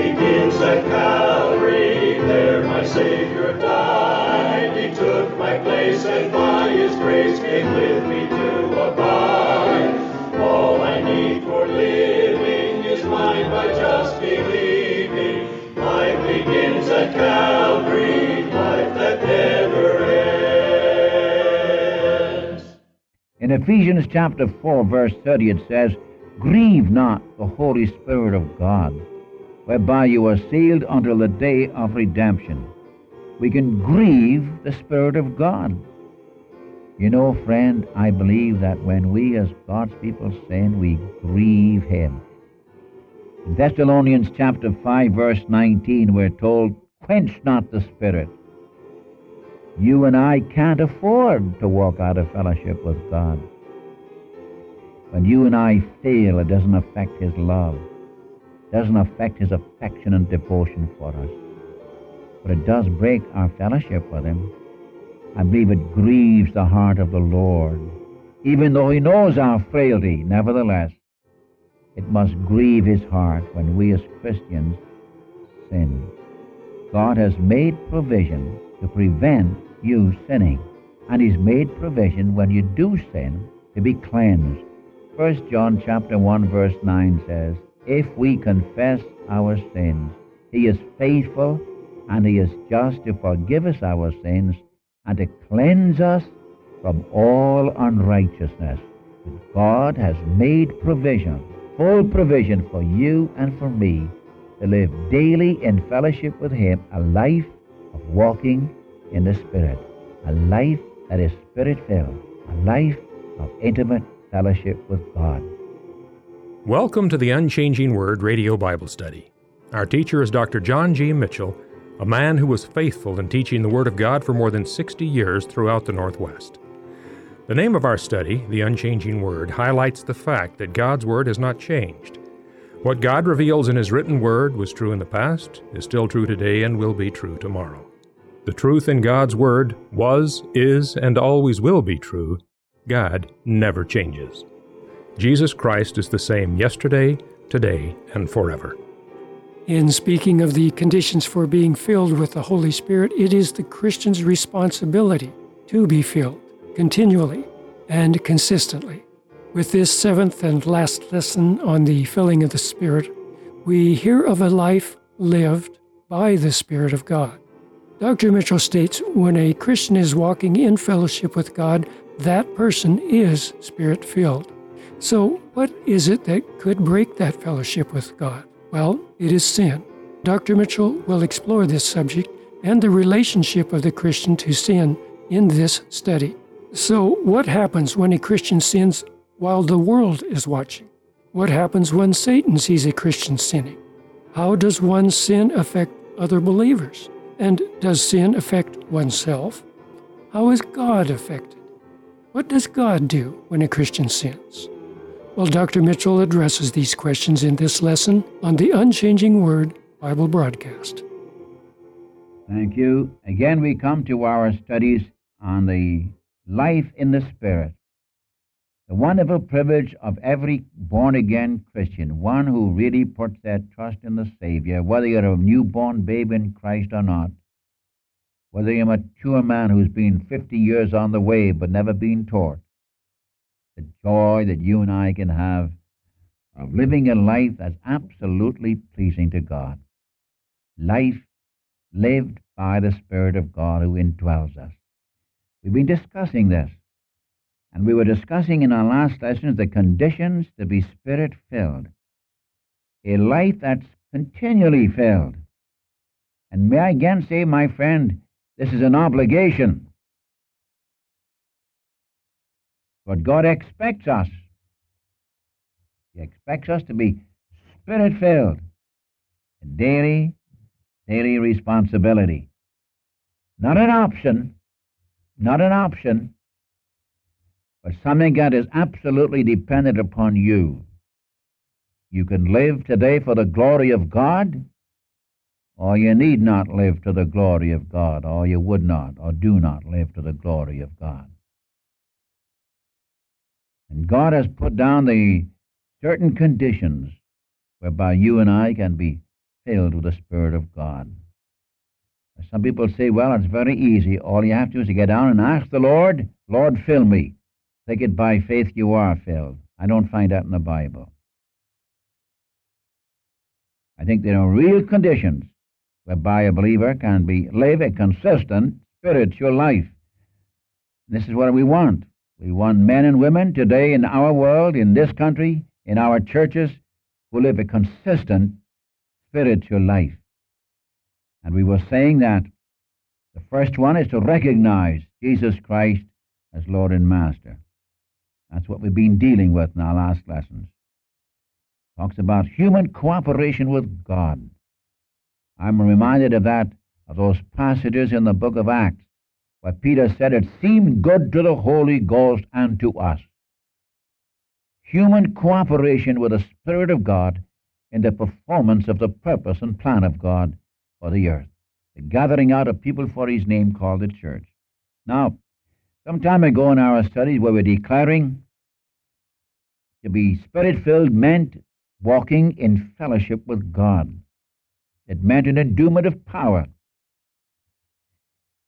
begins at Calvary. There my Savior died. He took my place and by His grace came with me to abide. All I need for living is mine by just believing. Life begins at Calvary, life that never ends. In Ephesians chapter 4, verse 30, it says, Grieve not the Holy Spirit of God, whereby you are sealed until the day of redemption. We can grieve the Spirit of God. You know, friend, I believe that when we as God's people sin, we grieve Him. In Thessalonians chapter 5, verse 19, we're told, Quench not the Spirit. You and I can't afford to walk out of fellowship with God. When you and I fail, it doesn't affect His love, doesn't affect His affection and devotion for us. But it does break our fellowship with Him. I believe it grieves the heart of the Lord. Even though He knows our frailty, nevertheless, it must grieve His heart when we as Christians sin. God has made provision to prevent you sinning, and He's made provision when you do sin to be cleansed. First John chapter 1 verse 9 says, If we confess our sins, He is faithful and He is just to forgive us our sins and to cleanse us from all unrighteousness. God has made provision, full provision for you and for me to live daily in fellowship with Him, a life of walking in the Spirit, a life that is Spirit filled, a life of intimate fellowship with God. Welcome to the Unchanging Word Radio Bible Study. Our teacher is Dr. John G. Mitchell, a man who was faithful in teaching the Word of God for more than 60 years throughout the Northwest. The name of our study, The Unchanging Word, highlights the fact that God's Word has not changed. What God reveals in His written Word was true in the past, is still true today, and will be true tomorrow. The truth in God's Word was, is, and always will be true. God never changes. Jesus Christ is the same yesterday, today, and forever. In speaking of the conditions for being filled with the Holy Spirit, it is the Christian's responsibility to be filled continually and consistently. With this seventh and last lesson on the filling of the Spirit, we hear of a life lived by the Spirit of God. Dr. Mitchell states when a Christian is walking in fellowship with God, that person is spirit filled. So, what is it that could break that fellowship with God? Well, it is sin. Dr. Mitchell will explore this subject and the relationship of the Christian to sin in this study. So, what happens when a Christian sins while the world is watching? What happens when Satan sees a Christian sinning? How does one's sin affect other believers? And does sin affect oneself? How is God affected? What does God do when a Christian sins? Well, Dr. Mitchell addresses these questions in this lesson on the Unchanging Word Bible broadcast. Thank you. Again, we come to our studies on the life in the Spirit. The wonderful privilege of every born again Christian, one who really puts their trust in the Savior, whether you're a newborn babe in Christ or not, whether you're a mature man who's been 50 years on the way but never been taught, the joy that you and I can have of living a life that's absolutely pleasing to God. Life lived by the Spirit of God who indwells us. We've been discussing this, and we were discussing in our last lessons the conditions to be Spirit filled. A life that's continually filled. And may I again say, my friend, this is an obligation. What God expects us. He expects us to be spirit filled. Daily, daily responsibility. Not an option, not an option, but something that is absolutely dependent upon you. You can live today for the glory of God, or you need not live to the glory of God, or you would not, or do not live to the glory of God. God has put down the certain conditions whereby you and I can be filled with the Spirit of God. Some people say, well, it's very easy. All you have to do is to get down and ask the Lord, Lord, fill me. Take it by faith you are filled. I don't find that in the Bible. I think there are real conditions whereby a believer can be live a consistent spiritual life. This is what we want. We want men and women today in our world, in this country, in our churches, who live a consistent spiritual life. And we were saying that the first one is to recognize Jesus Christ as Lord and Master. That's what we've been dealing with in our last lessons. Talks about human cooperation with God. I'm reminded of that, of those passages in the book of Acts, where Peter said, It seemed good to the Holy Ghost and to us. Human cooperation with the Spirit of God in the performance of the purpose and plan of God for the earth, the gathering out of people for His name called the church. Now, some time ago in our studies, we were declaring to be spirit filled meant walking in fellowship with God. It meant an endowment of power.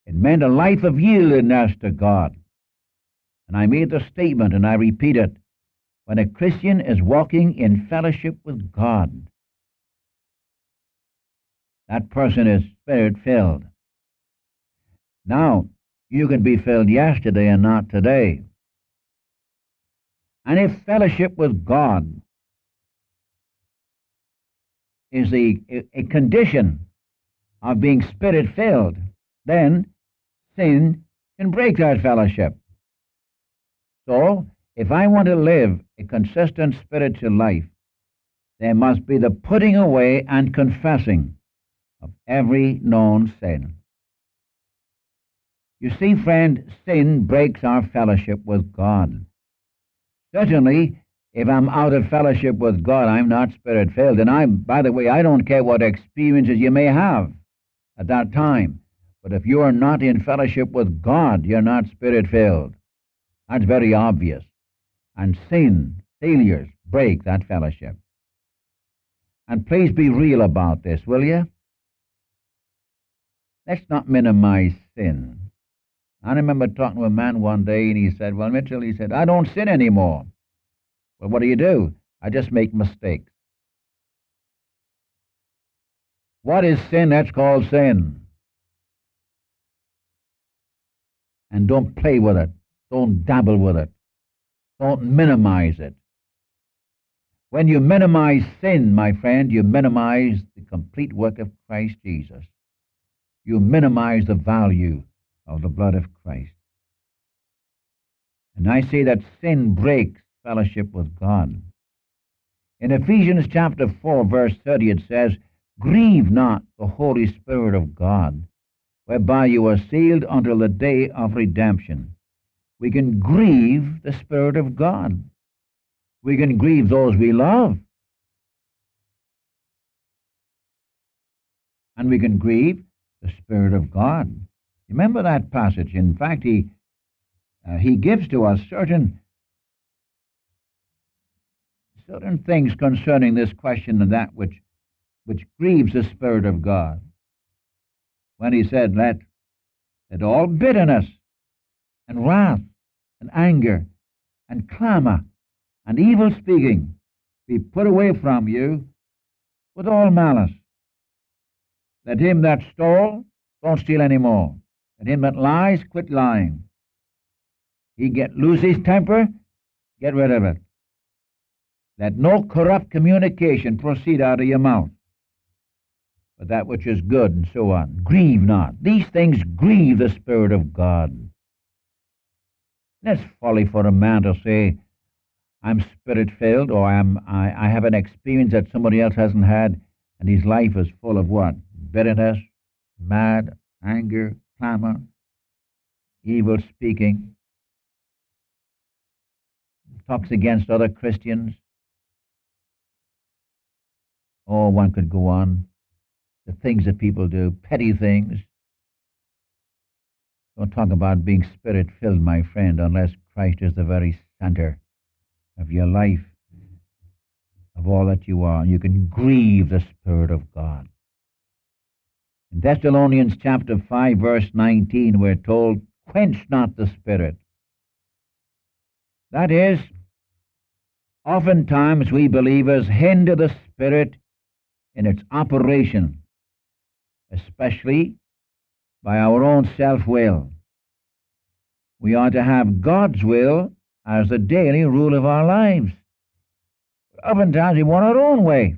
It meant a life of yieldedness to God. And I made the statement, and I repeat it when a Christian is walking in fellowship with God, that person is spirit filled. Now, you can be filled yesterday and not today. And if fellowship with God is a, a condition of being spirit filled, then sin can break that fellowship. So, if I want to live a consistent spiritual life, there must be the putting away and confessing of every known sin. You see, friend, sin breaks our fellowship with God. Certainly, if I'm out of fellowship with God, I'm not spirit filled. And I, by the way, I don't care what experiences you may have at that time. But if you are not in fellowship with God, you're not spirit filled. That's very obvious. And sin, failures, break that fellowship. And please be real about this, will you? Let's not minimize sin. I remember talking to a man one day, and he said, Well, Mitchell, he said, I don't sin anymore. Well, what do you do? I just make mistakes. What is sin? That's called sin. And don't play with it. Don't dabble with it. Don't minimize it. When you minimize sin, my friend, you minimize the complete work of Christ Jesus. You minimize the value of the blood of Christ. And I say that sin breaks fellowship with God. In Ephesians chapter 4, verse 30, it says, Grieve not the Holy Spirit of God, whereby you are sealed until the day of redemption. We can grieve the Spirit of God. We can grieve those we love. And we can grieve the Spirit of God. Remember that passage. In fact, he, uh, he gives to us certain certain things concerning this question and that which, which grieves the Spirit of God. When he said, Let, let all bitterness and wrath and anger and clamor and evil speaking be put away from you with all malice. Let him that stole don't steal any more. Let him that lies quit lying. He get lose his temper, get rid of it. Let no corrupt communication proceed out of your mouth, that which is good, and so on. Grieve not. These things grieve the Spirit of God. That's folly for a man to say, I'm spirit filled, or I'm, I, I have an experience that somebody else hasn't had, and his life is full of what? Bitterness, mad, anger, clamor, evil speaking, talks against other Christians, Oh, one could go on. The things that people do, petty things. Don't talk about being spirit filled, my friend, unless Christ is the very center of your life. of all that you are. You can grieve the Spirit of God. In Thessalonians chapter 5, verse 19, we're told, quench not the Spirit. That is, oftentimes we believers hinder the Spirit in its operation, especially by our own self will. We are to have God's will as the daily rule of our lives. Oftentimes we want our own way.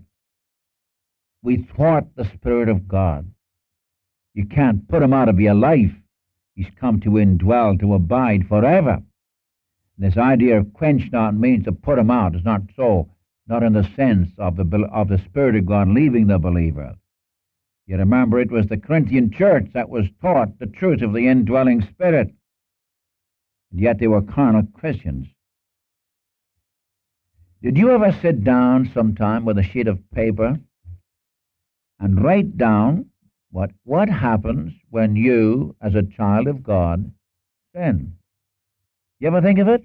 We thwart the Spirit of God. You can't put him out of your life. He's come to indwell, to abide forever. This idea of quench not means to put him out. It's not so, not in the sense of the, of the Spirit of God leaving the believer. You remember it was the Corinthian church that was taught the truth of the indwelling Spirit. And yet they were carnal Christians. Did you ever sit down sometime with a sheet of paper and write down what, what happens when you, as a child of God, sin? You ever think of it?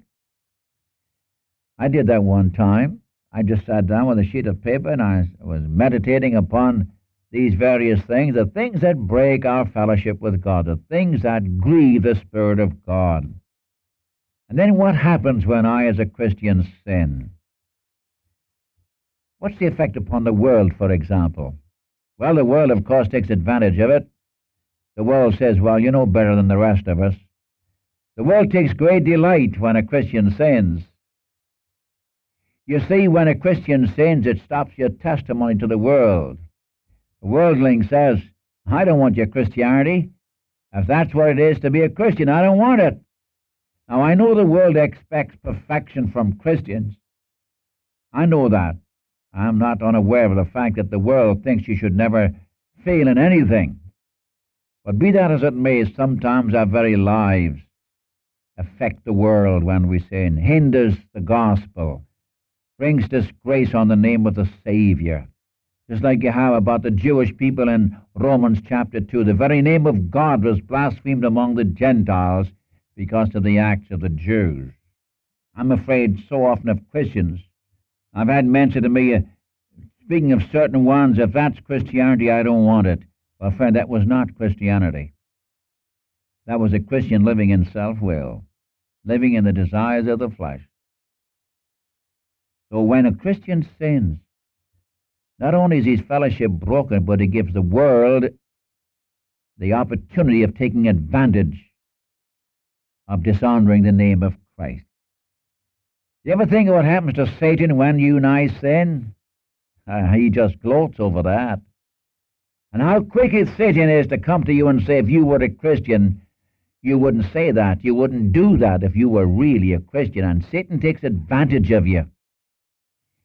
I did that one time. I just sat down with a sheet of paper and I was meditating upon these various things, the things that break our fellowship with God, the things that grieve the Spirit of God. And then what happens when I, as a Christian, sin? What's the effect upon the world, for example? Well, the world, of course, takes advantage of it. The world says, well, you know better than the rest of us. The world takes great delight when a Christian sins. You see, when a Christian sins, it stops your testimony to the world. The worldling says, I don't want your Christianity. If that's what it is to be a Christian, I don't want it. Now, I know the world expects perfection from Christians. I know that. I'm not unaware of the fact that the world thinks you should never fail in anything. But be that as it may, sometimes our very lives affect the world when we sin, hinders the gospel, brings disgrace on the name of the Savior. Just like you have about the Jewish people in Romans chapter 2. The very name of God was blasphemed among the Gentiles because of the acts of the Jews. I'm afraid so often of Christians I've had men say to me, uh, speaking of certain ones, if that's Christianity, I don't want it. Well, friend, that was not Christianity. That was a Christian living in self will, living in the desires of the flesh. So when a Christian sins, not only is his fellowship broken, but he gives the world the opportunity of taking advantage of dishonoring the name of Christ. You ever think of what happens to Satan when you and I sin? Uh, he just gloats over that. And how quick Satan is to come to you and say, if you were a Christian, you wouldn't say that. You wouldn't do that if you were really a Christian. And Satan takes advantage of you.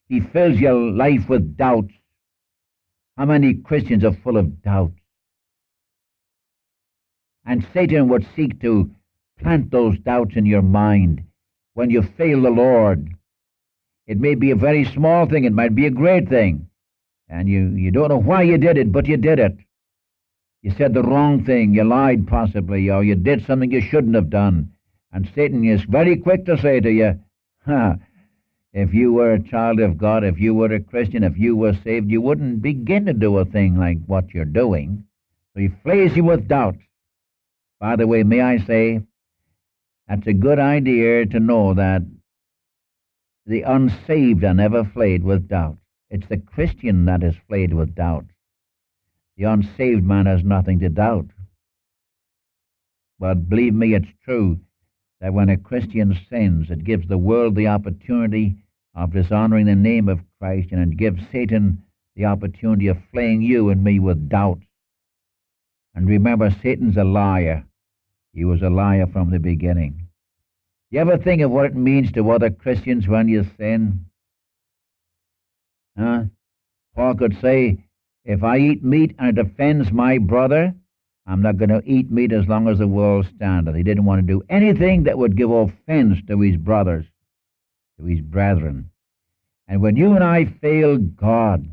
He fills your life with doubts. How many Christians are full of doubts? And Satan would seek to plant those doubts in your mind when you fail the Lord. It may be a very small thing, it might be a great thing, and you, you don't know why you did it, but you did it. You said the wrong thing, you lied possibly, or you did something you shouldn't have done. And Satan is very quick to say to you, ha, if you were a child of God, if you were a Christian, if you were saved, you wouldn't begin to do a thing like what you're doing. So he flays you with doubts. By the way, may I say, that's a good idea to know that the unsaved are never flayed with doubt. It's the Christian that is flayed with doubt. The unsaved man has nothing to doubt. But believe me, it's true that when a Christian sins, it gives the world the opportunity of dishonoring the name of Christ, and it gives Satan the opportunity of flaying you and me with doubts. And remember, Satan's a liar. He was a liar from the beginning. You ever think of what it means to other Christians when you sin? Huh? Paul could say, if I eat meat and it offends my brother, I'm not going to eat meat as long as the world standeth. He didn't want to do anything that would give offense to his brothers, to his brethren. And when you and I fail God,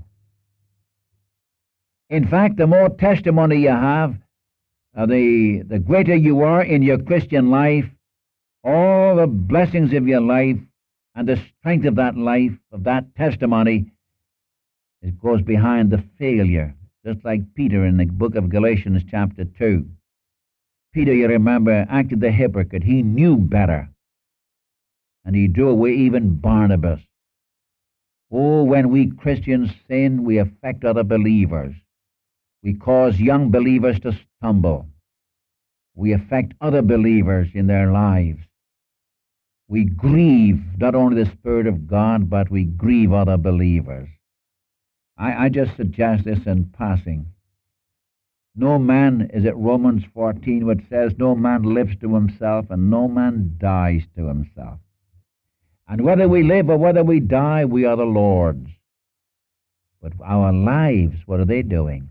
in fact, the more testimony you have, uh, the, the greater you are in your Christian life, all the blessings of your life and the strength of that life, of that testimony, It goes behind the failure, just like Peter in the book of Galatians, chapter 2. Peter, you remember, acted the hypocrite. He knew better. And he drew away even Barnabas. Oh, when we Christians sin, we affect other believers. We cause young believers to stumble. We affect other believers in their lives. We grieve not only the Spirit of God, but we grieve other believers. I, I just suggest this in passing. No man, is it Romans 14, which says, No man lives to himself and no man dies to himself. And whether we live or whether we die, we are the Lord's. But our lives, what are they doing?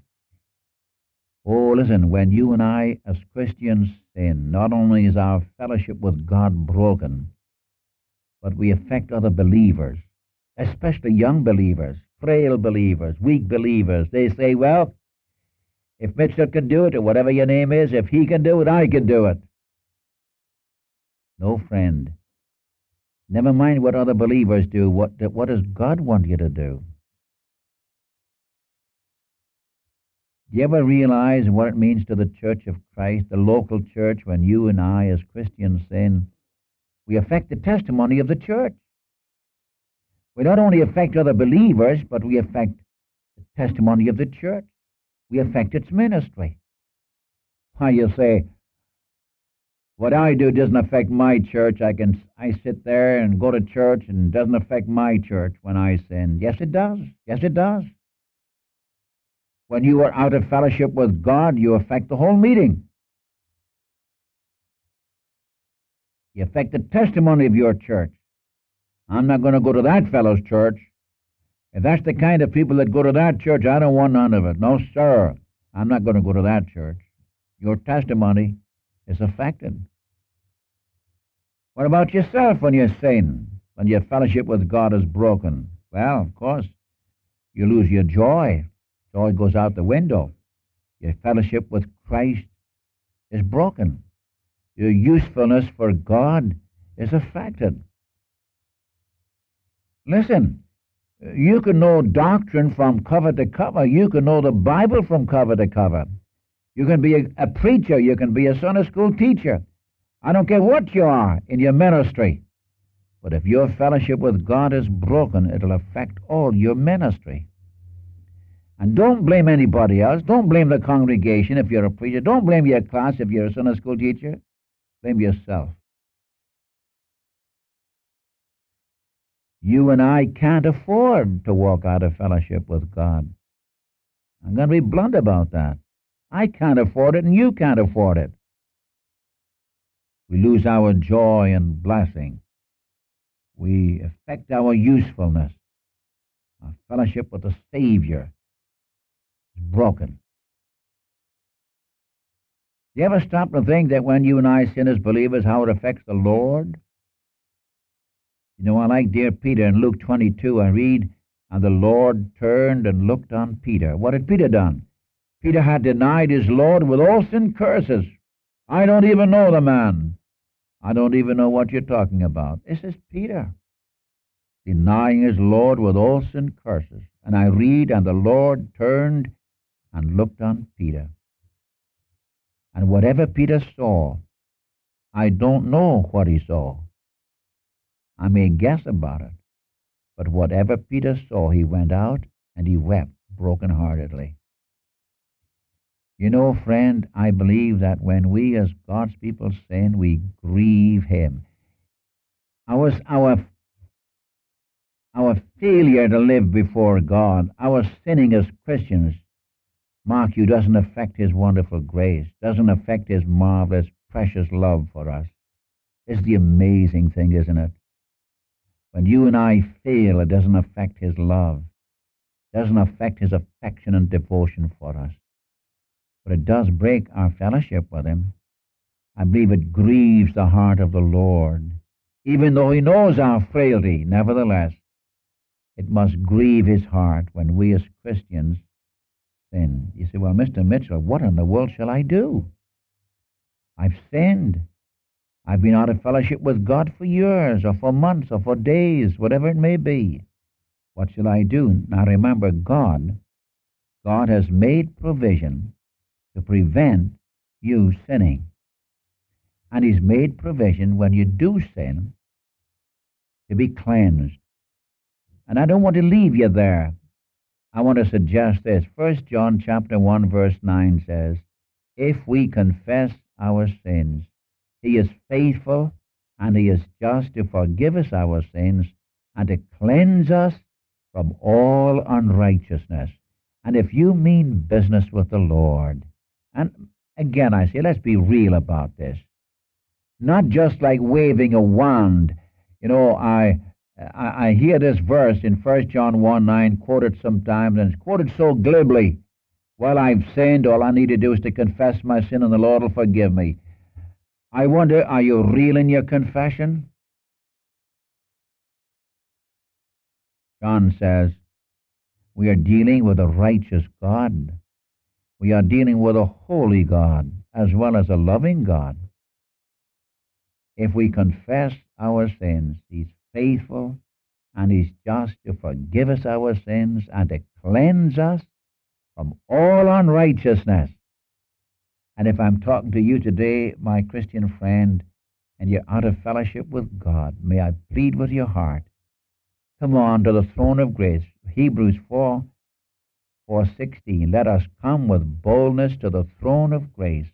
Oh, listen, when you and I, as Christians, sin, not only is our fellowship with God broken, but we affect other believers, especially young believers, frail believers, weak believers. They say, well, if Mitchell can do it, or whatever your name is, if he can do it, I can do it. No, friend. Never mind what other believers do. What, what does God want you to do? Do you ever realize what it means to the Church of Christ, the local church, when you and I, as Christians, sin? We affect the testimony of the church. We not only affect other believers, but we affect the testimony of the church. We affect its ministry. Why, you say, what I do doesn't affect my church. I can I sit there and go to church and doesn't affect my church when I sin. Yes, it does. Yes, it does. When you are out of fellowship with God, you affect the whole meeting. You affect the testimony of your church. I'm not going to go to that fellow's church. If that's the kind of people that go to that church, I don't want none of it. No, sir. I'm not going to go to that church. Your testimony is affected. What about yourself when you're sin, when your fellowship with God is broken? Well, of course, you lose your joy. Joy goes out the window. Your fellowship with Christ is broken. Your usefulness for God is affected. Listen, you can know doctrine from cover to cover. You can know the Bible from cover to cover. You can be a, a preacher. You can be a Sunday school teacher. I don't care what you are in your ministry. But if your fellowship with God is broken, it'll affect all your ministry. And don't blame anybody else. Don't blame the congregation if you're a preacher. Don't blame your class if you're a Sunday school teacher. Blame yourself. You and I can't afford to walk out of fellowship with God. I'm going to be blunt about that. I can't afford it, and you can't afford it. We lose our joy and blessing. We affect our usefulness. Our fellowship with the Savior is broken. Do you ever stop to think that when you and I sin as believers, how it affects the Lord? You know, I like dear Peter in Luke 22. I read, And the Lord turned and looked on Peter. What had Peter done? Peter had denied his Lord with oaths and curses. I don't even know the man. I don't even know what you're talking about. This is Peter denying his Lord with oaths and curses. And I read, And the Lord turned and looked on Peter. And whatever Peter saw, I don't know what he saw. I may guess about it. But whatever Peter saw, he went out and he wept broken-heartedly. You know, friend, I believe that when we as God's people sin, we grieve Him. Our, our, our failure to live before God, our sinning as Christians, mark you, doesn't affect His wonderful grace, doesn't affect His marvelous, precious love for us. It's the amazing thing, isn't it? When you and I fail, it doesn't affect His love, doesn't affect His affection and devotion for us but it does break our fellowship with Him. I believe it grieves the heart of the Lord. Even though He knows our frailty, nevertheless, it must grieve His heart when we as Christians sin. You say, well, Mr. Mitchell, what in the world shall I do? I've sinned. I've been out of fellowship with God for years, or for months, or for days, whatever it may be. What shall I do? Now remember, God, God has made provision to prevent you sinning. And He's made provision when you do sin to be cleansed. And I don't want to leave you there. I want to suggest this. First John chapter 1 verse 9 says, If we confess our sins, he is faithful and he is just to forgive us our sins and to cleanse us from all unrighteousness. And if you mean business with the Lord, and again I say, let's be real about this. Not just like waving a wand. You know, I I, I hear this verse in 1 John 1 9 quoted sometimes, and it's quoted so glibly. Well, I've sinned. All I need to do is to confess my sin, and the Lord will forgive me. I wonder, are you real in your confession? John says, we are dealing with a righteous God. We are dealing with a holy God as well as a loving God. If we confess our sins, He's faithful and He's just to forgive us our sins and to cleanse us from all unrighteousness. And if I'm talking to you today, my Christian friend, and you're out of fellowship with God, may I plead with your heart. Come on to the throne of grace. Hebrews 4 4:16 Let us come with boldness to the throne of grace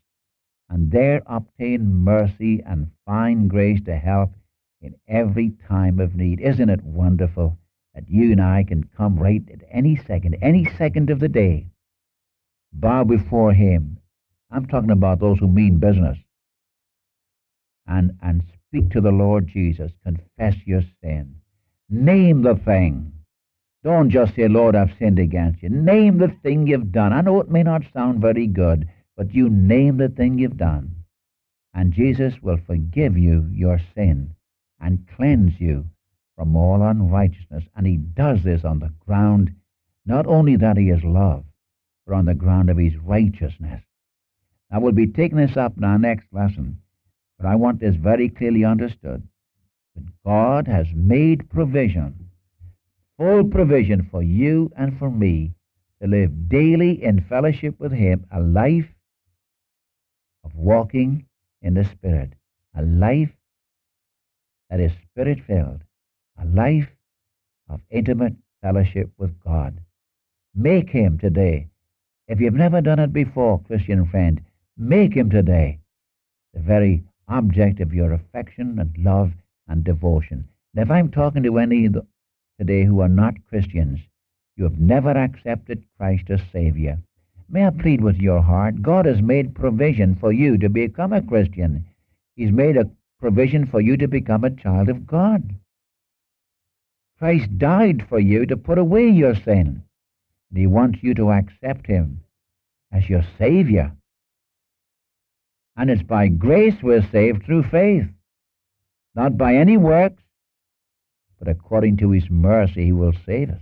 and there obtain mercy and find grace to help in every time of need. Isn't it wonderful that you and I can come right at any second, any second of the day, bow before Him? I'm talking about those who mean business. And, and speak to the Lord Jesus. Confess your sin. Name the thing. Don't just say, Lord, I've sinned against you. Name the thing you've done. I know it may not sound very good, but you name the thing you've done. And Jesus will forgive you your sin and cleanse you from all unrighteousness. And he does this on the ground, not only that he is love, but on the ground of his righteousness. Now, we'll be taking this up in our next lesson, but I want this very clearly understood that God has made provision, full provision for you and for me to live daily in fellowship with him, a life of walking in the Spirit, a life that is spirit filled, a life of intimate fellowship with God. Make him today. If you've never done it before, Christian friend, make him today the very object of your affection and love and devotion. And if I'm talking to any today who are not Christians, you have never accepted Christ as Savior. May I plead with your heart? God has made provision for you to become a Christian. He's made a provision for you to become a child of God. Christ died for you to put away your sin. And he wants you to accept him as your Savior. And it's by grace we're saved through faith, not by any works, but according to his mercy he will save us.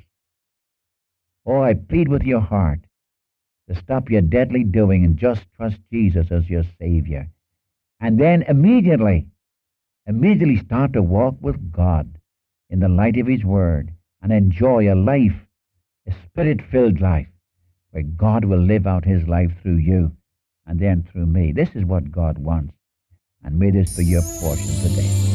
Oh, I plead with your heart to stop your deadly doing and just trust Jesus as your Savior. And then immediately Immediately start to walk with God in the light of His Word and enjoy a life, a spirit filled life, where God will live out His life through you and then through me. This is what God wants. And may this be your portion today.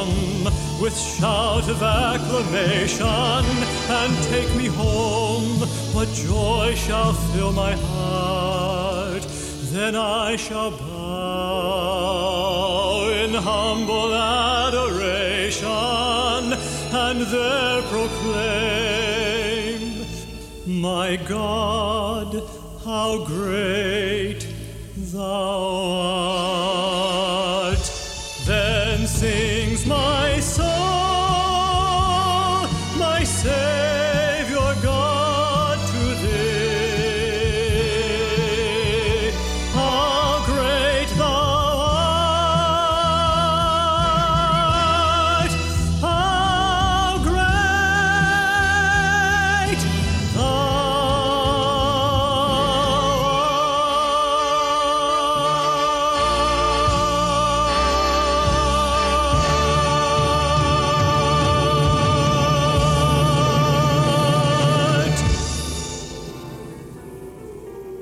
shout of acclamation and take me home. What joy shall fill my heart? Then I shall bow in humble adoration and there proclaim, My God, how great thou art.